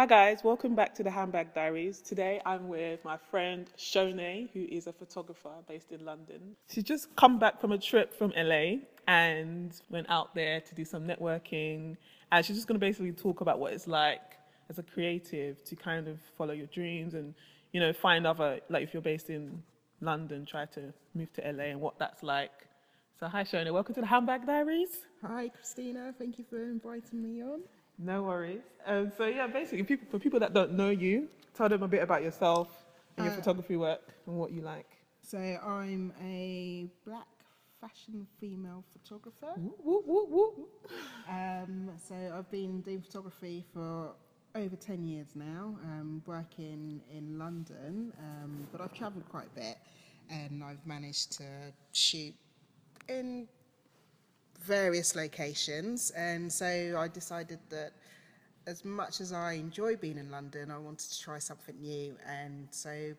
Hi guys, welcome back to the Handbag Diaries. Today I'm with my friend Shonay, who is a photographer based in London. She's just come back from a trip from LA and went out there to do some networking. And she's just going to basically talk about what it's like as a creative to kind of follow your dreams and, you know, find other, like if you're based in London, try to move to LA and what that's like. So hi Shonay, welcome to the Handbag Diaries. Hi Christina, thank you for inviting me on. No worries. Um, so yeah, basically, people, for people that don't know you, tell them a bit about yourself and your Uh, photography work and what you like. So I'm a black fashion female photographer. Woo, woo, woo, woo. Um, so I've been doing photography for over 10 years now, um, working in London, um, but I've travelled quite a bit and I've managed to shoot in various locations. And so I decided that as much as I enjoy being in London, I wanted to try something new. And so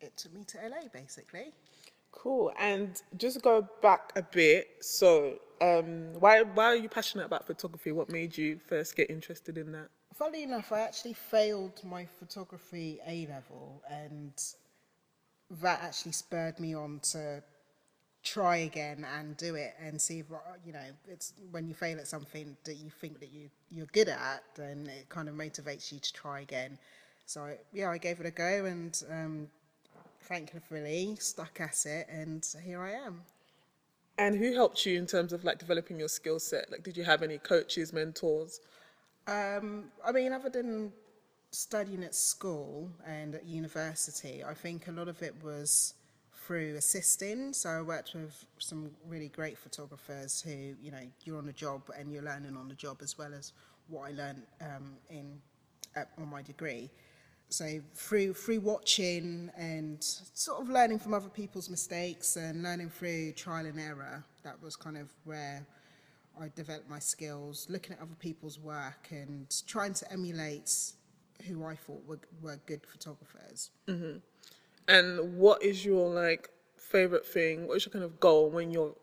it took me to LA basically. Cool. And just go back a bit. So, um, why why are you passionate about photography? What made you first get interested in that? Funnily enough, I actually failed my photography A level, and that actually spurred me on to try again and do it and see if uh, you know it's when you fail at something that you think that you you're good at then it kind of motivates you to try again so yeah i gave it a go and um thankfully stuck at it and here i am And who helped you in terms of like developing your skill set? Like, did you have any coaches, mentors? Um, I mean, other than studying at school and at university, I think a lot of it was through assisting. So I worked with some really great photographers who, you know, you're on the job and you're learning on the job as well as what I learned um, in at, on my degree. So through through watching and sort of learning from other people's mistakes and learning through trial and error, that was kind of where I developed my skills, looking at other people's work and trying to emulate who I thought were, were good photographers. And what is your like favorite thing? What is your kind of goal when you're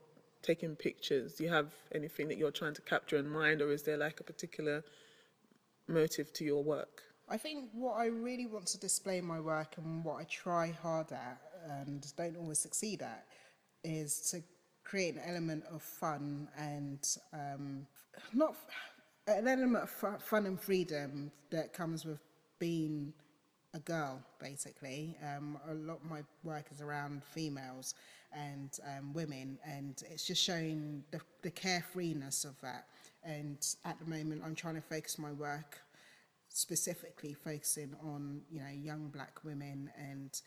taking pictures? Do you have anything that you're trying to capture in mind, or is there like a particular motive to your work? I think what I really want to display in my work and what I try hard at and don't always succeed at is to create an element of fun and um, not an element of fu- fun and freedom that comes with being a girl, basically. Um, a lot of my work is around females and um, women, and it's just showing the, the carefreeness of that. And at the moment, I'm trying to focus my work specifically focusing on you know young black women and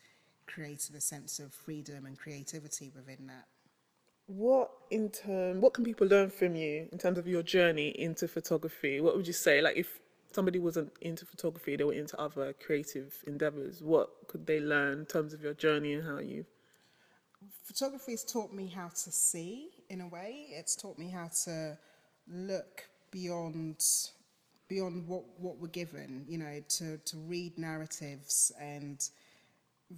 creating a sense of freedom and creativity within that. What in term? What can people learn from you in terms of your journey into photography? What would you say? Like, if somebody wasn't into photography, they were into other creative endeavors. What could they learn in terms of your journey and how you? Photography has taught me how to see in a way. It's taught me how to look beyond beyond what, what we're given, you know, to, to read narratives and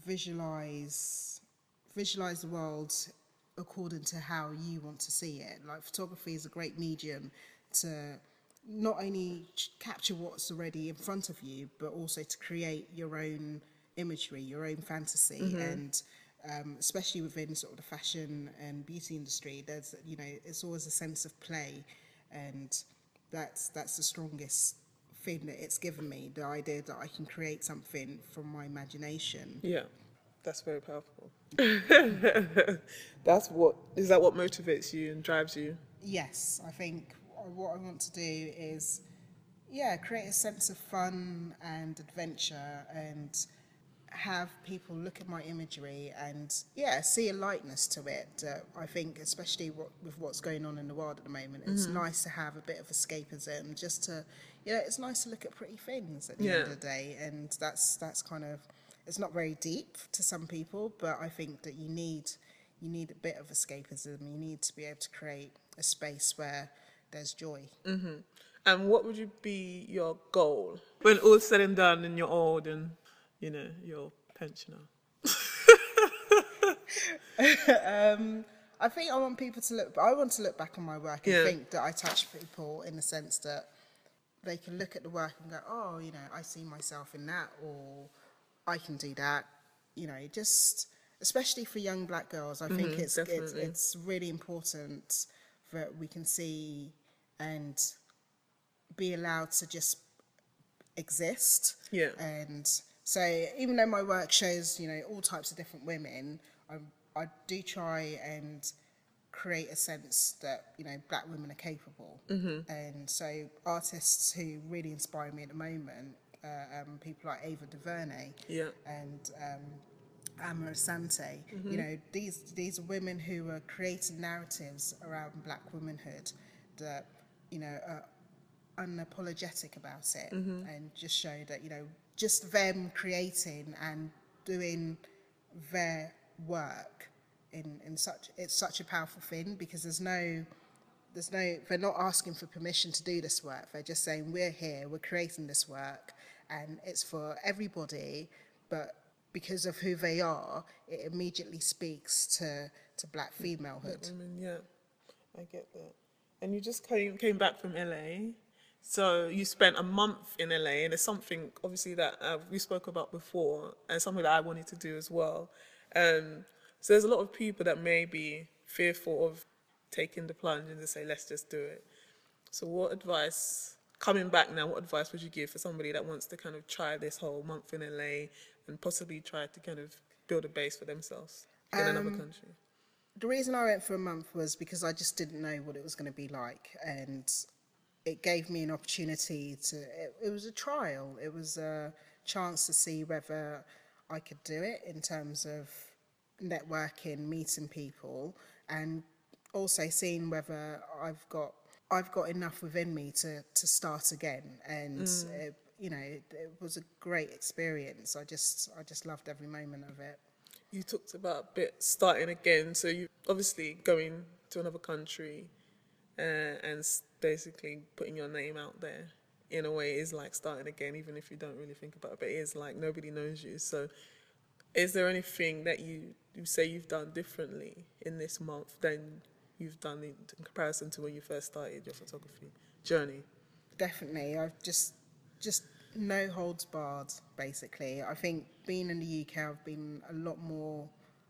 visualize visualize the world according to how you want to see it. Like photography is a great medium to not only capture what's already in front of you, but also to create your own imagery, your own fantasy, and um, especially within sort of the fashion and beauty industry, there's you know it's always a sense of play, and that's that's the strongest thing that it's given me. The idea that I can create something from my imagination. Yeah, that's very powerful. that's what is that what motivates you and drives you? Yes, I think what I want to do is, yeah, create a sense of fun and adventure and have people look at my imagery and, yeah, see a lightness to it. Uh, I think, especially what, with what's going on in the world at the moment, it's nice to have a bit of escapism just to, you know, it's nice to look at pretty things at the end of the day. And that's, that's kind of, it's not very deep to some people, but I think that you need you need a bit of escapism. You need to be able to create a space where there's joy. Mm-hmm. And what would you be your goal when all's said and done and you're old and you know you're pensioner? Um, I think I want people to look. I want to look back on my work and Yeah. think that I touch people in the sense that they can look at the work and go, oh, you know, I see myself in that, or I can do that. You know, just especially for young black girls, I think mm-hmm, it's, it's it's really important that we can see and be allowed to just exist. Yeah. And so even though my work shows, you know, all types of different women, I, I do try and create a sense that, you know, black women are capable. Mm-hmm. And so artists who really inspire me at the moment, uh, um, people like Ava DuVernay Yeah. and um, Amma Asante, you know, these, these are women who are creating narratives around black womanhood that, you know, are unapologetic about it mm-hmm. and just show that you know just them creating and doing their work in in such it's such a powerful thing because there's no there's no they're not asking for permission to do this work. They're just saying we're here we're creating this work and it's for everybody. But because of who they are it immediately speaks to to black mm, femalehood. Women, yeah, I get that. And you just came came back from LA, so you spent a month in LA, and it's something obviously that uh, we spoke about before, and something that I wanted to do as well. Um, so there's a lot of people that may be fearful of taking the plunge and just say, let's just do it. So what advice, coming back now, what advice would you give for somebody that wants to kind of try this whole month in LA and possibly try to kind of build a base for themselves in another country? The reason I went for a month was because I just didn't know what it was going to be like, and it gave me an opportunity to. It, it was a trial. It was a chance to see whether I could do it in terms of networking, meeting people, and also seeing whether I've got I've got enough within me to to start again. And mm. it, you know, it, it was a great experience. I just I just loved every moment of it. You talked about a bit starting again. So you obviously going to another country uh, and basically putting your name out there in a way is like starting again, even if you don't really think about it. But it is like nobody knows you. So is there anything that you, you say you've done differently in this month than you've done in, in comparison to when you first started your photography journey? definitely i've just just no holds barred basically i think being in the uk i've been a lot more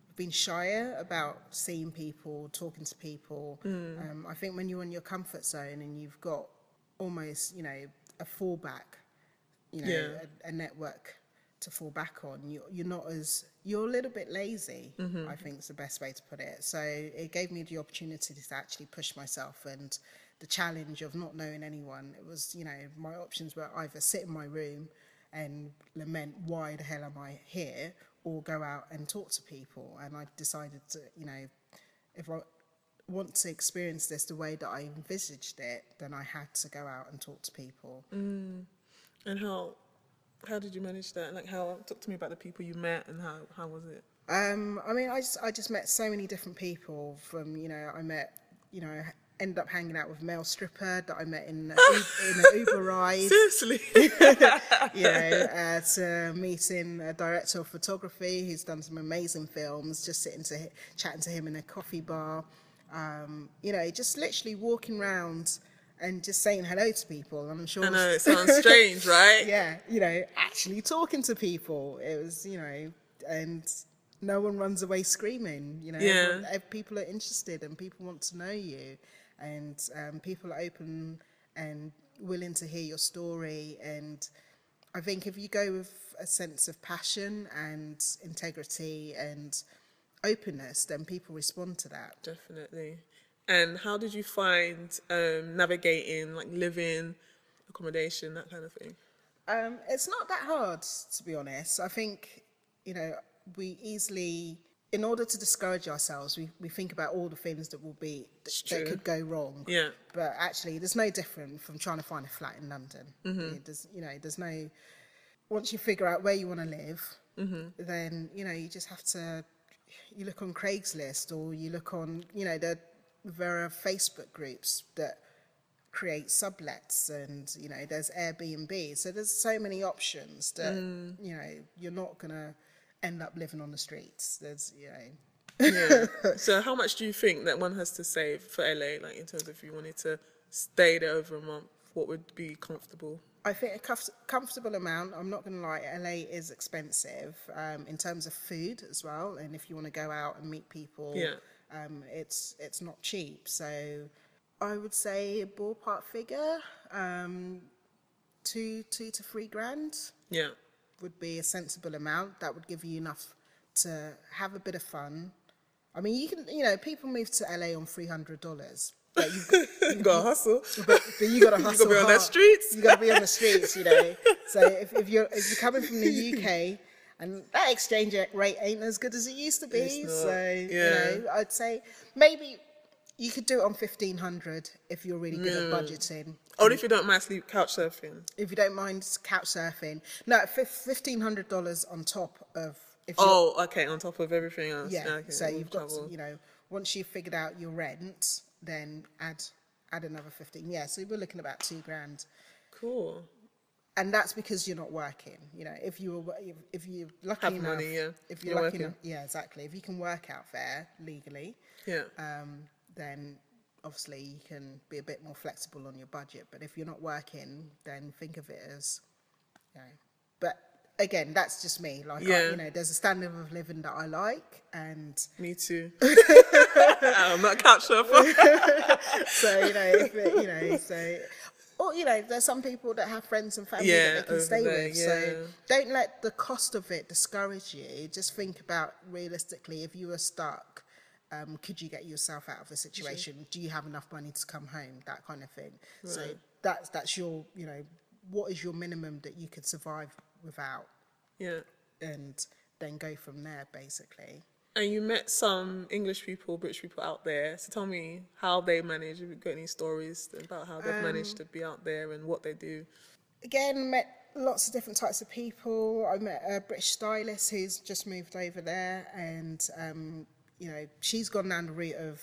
i've been shyer about seeing people talking to people. Um, i think when you're in your comfort zone and you've got almost you know a fallback you know Yeah. a, a network to fall back on you, you're not as you're a little bit lazy i think is the best way to put it. So it gave me the opportunity to actually push myself and the challenge of not knowing anyone. It was you know my options were either sit in my room and lament why the hell am i here or go out and talk to people and i decided to you know if i want to experience this the way that i envisaged it then i had to go out and talk to people And how how did you manage that? Like how talk to me about the people you met and how, how was it? Um, I mean, I just, I just met so many different people from, you know, I met, you know, ended up hanging out with a male stripper that I met in, in an Uber ride, Seriously. you know, uh, to meeting a director of photography who's done some amazing films, just sitting to, chatting to him in a coffee bar, um, you know, just literally walking around and just saying hello to people. I'm sure I know it sounds strange, right? yeah, you know, actually talking to people. It was, you know, and no one runs away screaming. You know, Yeah. People are interested and people want to know you, and um, people are open and willing to hear your story. And I think if you go with a sense of passion and integrity and openness, then people respond to that. Definitely. And how did you find um, navigating, like living, accommodation, that kind of thing? Um, it's not that hard, to be honest. I think, you know, we easily, in order to discourage ourselves, we, we think about all the things that will be, It's that could go wrong. Yeah. But actually, there's no different from trying to find a flat in London. Mm-hmm. There's, you know, there's no, once you figure out where you want to live, Mm-hmm. then, you know, you just have to, you look on Craigslist or you look on, you know, there, there are Facebook groups that create sublets and you know there's airbnb so there's so many options that Mm. you know you're not gonna end up living on the streets there's you know Yeah. so how much do you think that one has to save for LA, like in terms of if you wanted to stay there over a month? what would be comfortable? I think a comf- comfortable amount. I'm not going to lie, LA is expensive um, in terms of food as well. And if you want to go out and meet people, Yeah. um, it's it's not cheap. So I would say a ballpark figure, um, two two to three grand Yeah. Would be a sensible amount. That would give you enough to have a bit of fun. I mean, you can, you know, people move to LA on three hundred dollars, but you've got, You got to hustle. but, but you got to hustle. You gotta be on the streets. You got to be on the streets, you know. So if, if you're if you're coming from the UK and that exchange rate ain't as good as it used to be, so yeah. you know, I'd say maybe you could do it on fifteen hundred if you're really good at budgeting. Or if you don't mind sleep couch surfing. If you don't mind couch surfing, no, fifteen hundred dollars on top of if Oh, okay, on top of everything else. yeah. Okay, so you've got, to, you know, once you've figured out your rent, then add add another fifteen. Yeah, so we're looking about two grand, Cool. and that's because you're not working. You know, if you were if, if you're lucky Have enough, money, yeah. if you're, You're lucky working. enough, yeah, exactly. If you can work out there legally, Yeah. um, then obviously you can be a bit more flexible on your budget. But if you're not working, then think of it as, you know, but again, that's just me. Like, I, you know, there's a standard of living that I like, and Me too. I'm not couch surfer. so you know, if it, you know, so. Or you know, there's some people that have friends and family Yeah, that they can stay there, with. yeah. So don't let the cost of it discourage you. Just think about realistically, if you were stuck, um, could you get yourself out of the situation? Do you have enough money to come home? That kind of thing. So that's that's your you know, what is your minimum that you could survive without, Yeah. and then go from there basically. And you met some English people, British people out there. So tell me how they manage. Have you got any stories about how they've managed to be out there and what they do? again met lots of different types of people i met a british stylist who's just moved over there and um, you know she's gone down the route of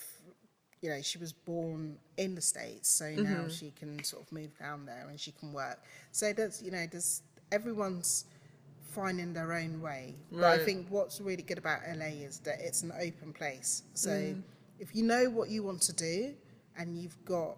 you know she was born in the states so now mm-hmm. she can sort of move down there and she can work. So there's you know there's everyone's finding their own way. But i Right. think what's really good about la is that it's an open place. So mm-hmm. if you know what you want to do and you've got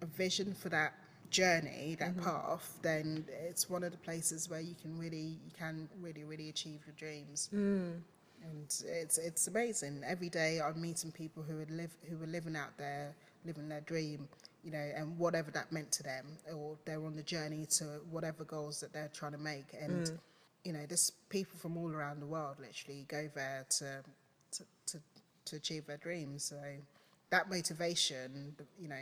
a vision for that journey, that mm-hmm. path, then it's one of the places where you can really, you can really, really achieve your dreams. Mm. And it's it's amazing. Every day I'm meeting people who would live, who are living out there, living their dream, you know, and whatever that meant to them, or they're on the journey to whatever goals that they're trying to make. And mm. you know, there's people from all around the world literally go there to to to, to achieve their dreams. So that motivation, you know,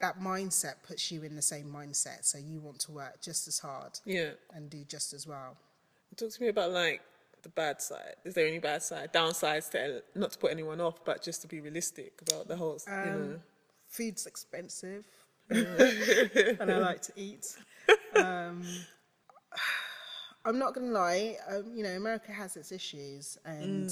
that mindset puts you in the same mindset. So you want to work just as hard Yeah. and do just as well. Talk to me about like the bad side. Is there any bad side, downsides to not to put anyone off, but just to be realistic about the whole, you know? Food's expensive, and I like to eat. Um, I'm not gonna lie. Um, you know, America has its issues, and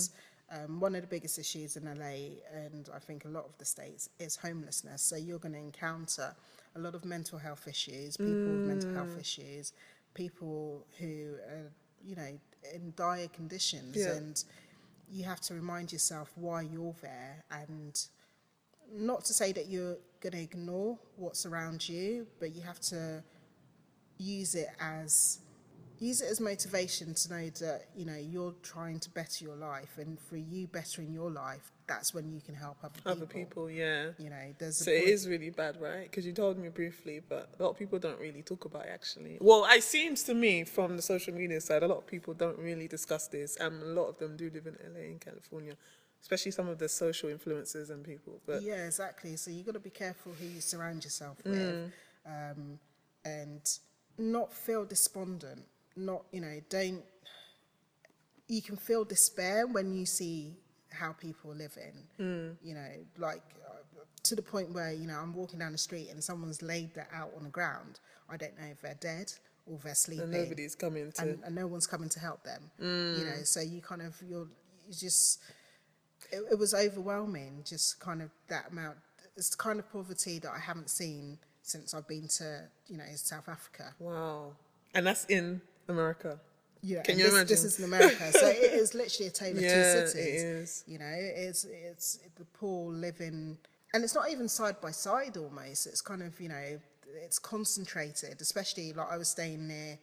um, one of the biggest issues in LA, and I think a lot of the states, is homelessness. So you're going to encounter a lot of mental health issues, people with mental health issues, people who are, you know, in dire conditions, Yeah. and you have to remind yourself why you're there and not to say that you're going to ignore what's around you, but you have to use it as use it as motivation to know that you know you're trying to better your life, and for you bettering your life, that's when you can help other people. Other people, yeah. You know, there's So it really bad, right? Because you told me briefly, but a lot of people don't really talk about it actually. Well, it seems to me from the social media side, a lot of people don't really discuss this, and a lot of them do live in LA in California, especially some of the social influencers and people. But yeah, exactly. So you've got to be careful who you surround yourself Mm. with, um, and not feel despondent. Not you know, don't. You can feel despair when you see how people are living. Mm. You know, like uh, to the point where you know I'm walking down the street and someone's laid that out on the ground. I don't know if they're dead or they're sleeping and nobody's coming to. and, and no one's coming to help them. You Mm. know, so you kind of you're you just it, it was overwhelming. Just kind of that amount. It's the kind of poverty that I haven't seen since I've been to you know South Africa. wow. And that's in America. Yeah, Can you this, This is in America, so it is literally a tale of Yeah, two it cities. is. You know, it's it's the poor living, and it's not even side by side almost. It's kind of you know it's concentrated, especially like I was staying near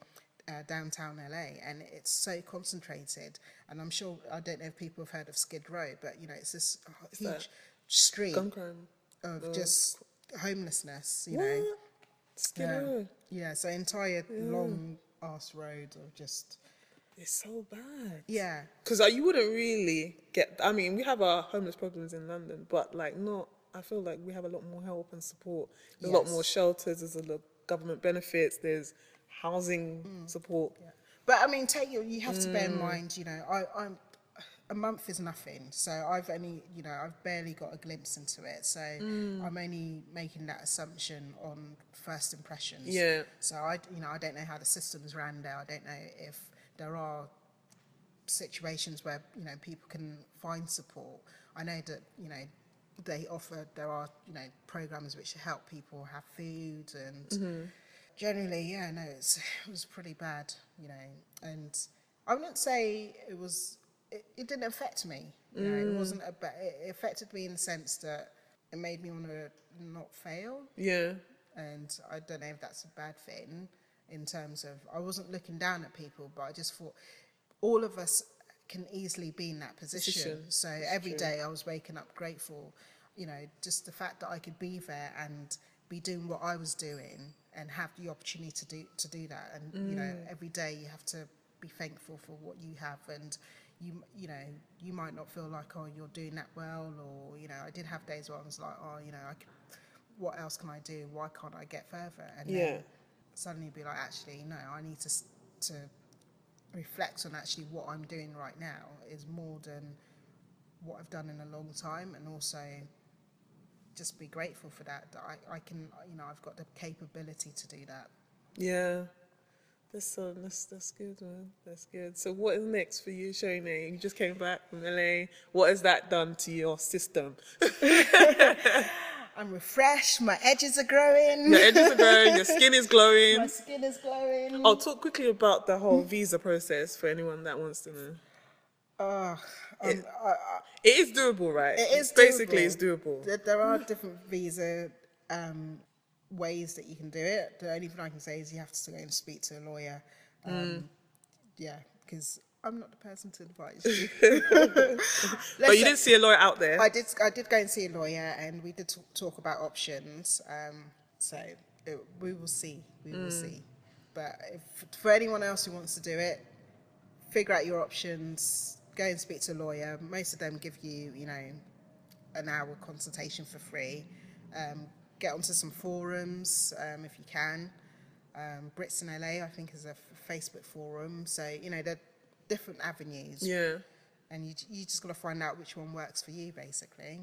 uh, downtown LA, and it's so concentrated. And I'm sure I don't know if people have heard of Skid Row, but you know it's this huge street of just homelessness. You know, Skid yeah, Row. yeah. So entire long ass road of just It's so bad. yeah. Because uh, you wouldn't really get. I mean, we have our homeless problems in London, but like not. I feel like we have a lot more help and support. There's a lot more shelters. There's a lot of government benefits. There's housing Mm. support. But I mean, take you. You have to bear in Mm. mind, you know, I, I'm a month is nothing. So I've only, you know, I've barely got a glimpse into it. So Mm. I'm only making that assumption on first impressions. Yeah. So I, you know, I don't know how the systems ran there. I don't know if there are situations where you know people can find support. I know that you know they offer there are you know programs which help people have food and generally yeah no it's, it was pretty bad you know and I wouldn't say it was it, it didn't affect me you know it wasn't a it affected me in the sense that it made me want to not fail Yeah. and I don't know if that's a bad thing in terms of I wasn't looking down at people, but I just thought all of us can easily be in that position. Position, So every day I was waking up grateful, you know, just the fact that I could be there and be doing what I was doing and have the opportunity to do to do that. And you know, Mm. every day you have to be thankful for what you have and. You, you know you might not feel like oh you're doing that well or you know I did have days where I was like oh you know I what else can I do? Why can't I get further? And Yeah. then suddenly be like, actually, no, I need to to reflect on actually what I'm doing right now is more than what I've done in a long time, and also just be grateful for that. That I, I can, you know, I've got the capability to do that. Yeah. That's so that's that's good, man. That's good. So what is next for you, Shonay? You just came back from LA. What has that done to your system? I'm refreshed. My edges are growing. Your edges are growing, your skin is glowing. My skin is glowing. I'll talk quickly about the whole visa process for anyone that wants to know. Oh, um, It is doable, right? It is basically doable. it's doable. There, there are different visa um, ways that you can do it. The only thing I can say is you have to go and speak to a lawyer. Um, Mm. Yeah, because I'm not the person to advise you. But you didn't see a lawyer out there. I did. I did go and see a lawyer, and we did t- talk about options. Um, so it, we will see. We will Mm. see. But if, for anyone else who wants to do it, figure out your options. Go and speak to a lawyer. Most of them give you, you know, an hour consultation for free. Um, get onto some forums um, if you can. Um, Brits in LA, I think, is a f- Facebook forum. So you know, there are different avenues yeah. and you, you just got to find out which one works for you basically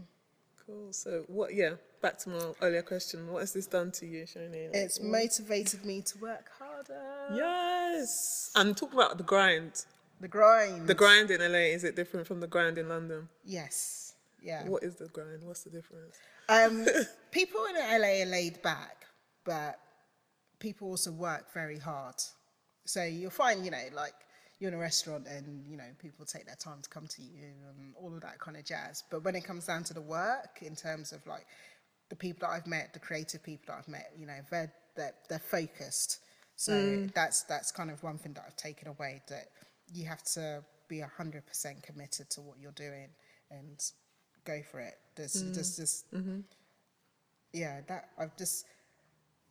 Cool. So what yeah, back to my earlier question. What has this done to you, Shonay? Like, it's motivated me to work harder Yes. And talk about the grind. the grind The grind in LA, is it different from the grind in London? yes yeah What is the grind? What's the difference? Um, people in LA are laid back but people also work very hard. So you'll find you know like you're in a restaurant and you know people take their time to come to you and all of that kind of jazz. But when it comes down to the work in terms of like the people that I've met the creative people that I've met you know they're they're, they're focused. So that's that's kind of one thing that I've taken away that you have to be 100% committed to what you're doing and go for it there's there's just yeah that I've just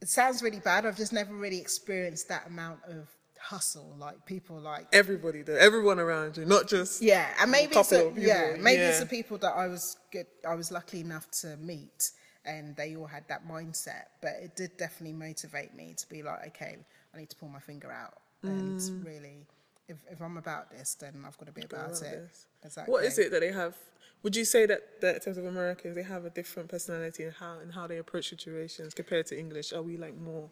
it sounds really bad I've just never really experienced that amount of hustle like people like Everybody though, everyone around you, not just yeah, and maybe it's couple the, of people, yeah, maybe it's the people that I was good. I was lucky enough to meet, and they all had that mindset. But it did definitely motivate me to be like, okay, I need to pull my finger out and Mm. really, if if I'm about this, then I've got to be about, about it. this. Exactly. What is it that they have? Would you say that, that in terms of Americans, they have a different personality in how and how they approach situations compared to English? Are we like more?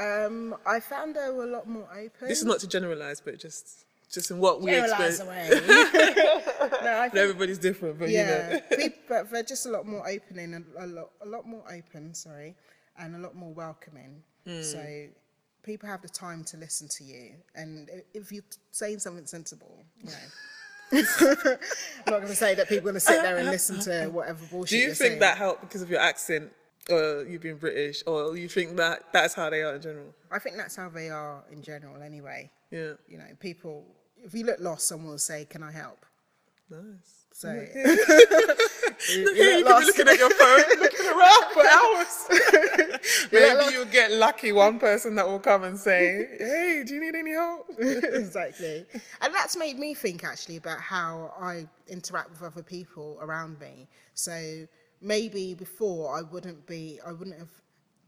Um, I found they were a lot more open. This is not to generalize, but just just in what we generalize experience. away. no, I think Everybody's different, but yeah, you know. but they're just a lot more opening and a lot, a lot more open. Sorry, and a lot more welcoming. Hmm. So people have the time to listen to you, and if you're saying something sensible, you know. I'm not going to say that people are going to sit there and listen to whatever bullshit Do you think saying. that helped because of your accent? or you being British, or you think that that's how they are in general? I think that's how they are in general, anyway. Yeah, You know, people. If you look lost, someone will say, "Can I help?" nice. So Here, you could be looking at your phone, looking around for hours. Maybe you'll get lucky one person that will come and say, "Hey, do you need any help?" exactly. And that's made me think actually about how I interact with other people around me. So maybe before I wouldn't be, I wouldn't have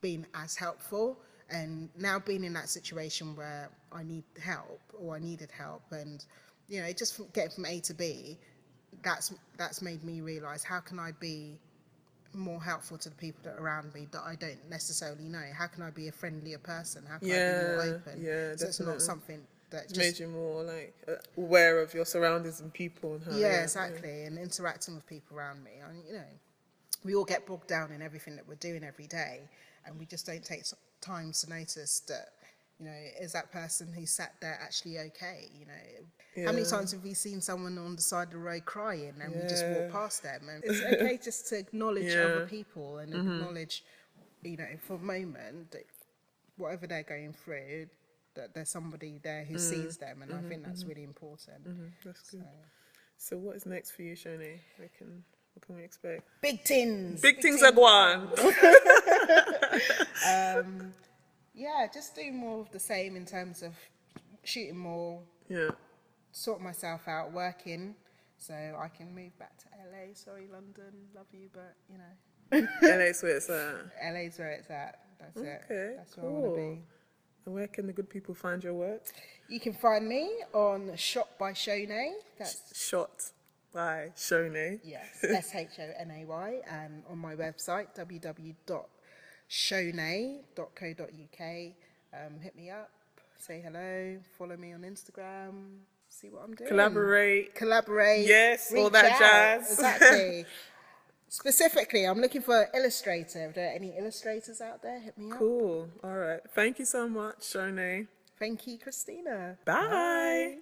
been as helpful. And now being in that situation where I need help or I needed help, and you know, just from getting from A to B, that's that's made me realise how can I be more helpful to the people that are around me that I don't necessarily know. How can I be a friendlier person? How can I be more open? yeah, so it's definitely. not something that It's just made you more like aware of your surroundings and people and how. yeah, exactly, and interacting with people around me. I mean, you know, we all get bogged down in everything that we're doing every day, and we just don't take time to notice that. You know, is that person who sat there actually okay? You know, how many times have we seen someone on the side of the road crying and we just walk past them? And it's okay just to acknowledge Yeah. Mm-hmm. other people and acknowledge, you know, for a moment, that whatever they're going through, that there's somebody there Mm. who sees them, and I Mm-hmm. think that's really important. That's good. So, what is next for you, Shonay? What can what can we expect? Big tins. Big things are going. Yeah, just do more of the same in terms of shooting more, Yeah. sort myself out, working, so I can move back to LA. Sorry, London, love you, but you know, LA's where it's at. LA's where it's at. That's it. Okay, That's where I want to be. And where can the good people find your work? You can find me on Shot by Shonay. That's Shot by Shonay. yes, S H O N A Y, and on my website www.shonay.co.uk. Um, hit me up, say hello, follow me on Instagram, see what I'm doing. Collaborate. collaborate. Yes, all that out. jazz. Exactly. Specifically, I'm looking for an illustrator. If there are any illustrators out there, hit me up. Cool. All right. Thank you so much, Shonay. Thank you, Christina. Bye.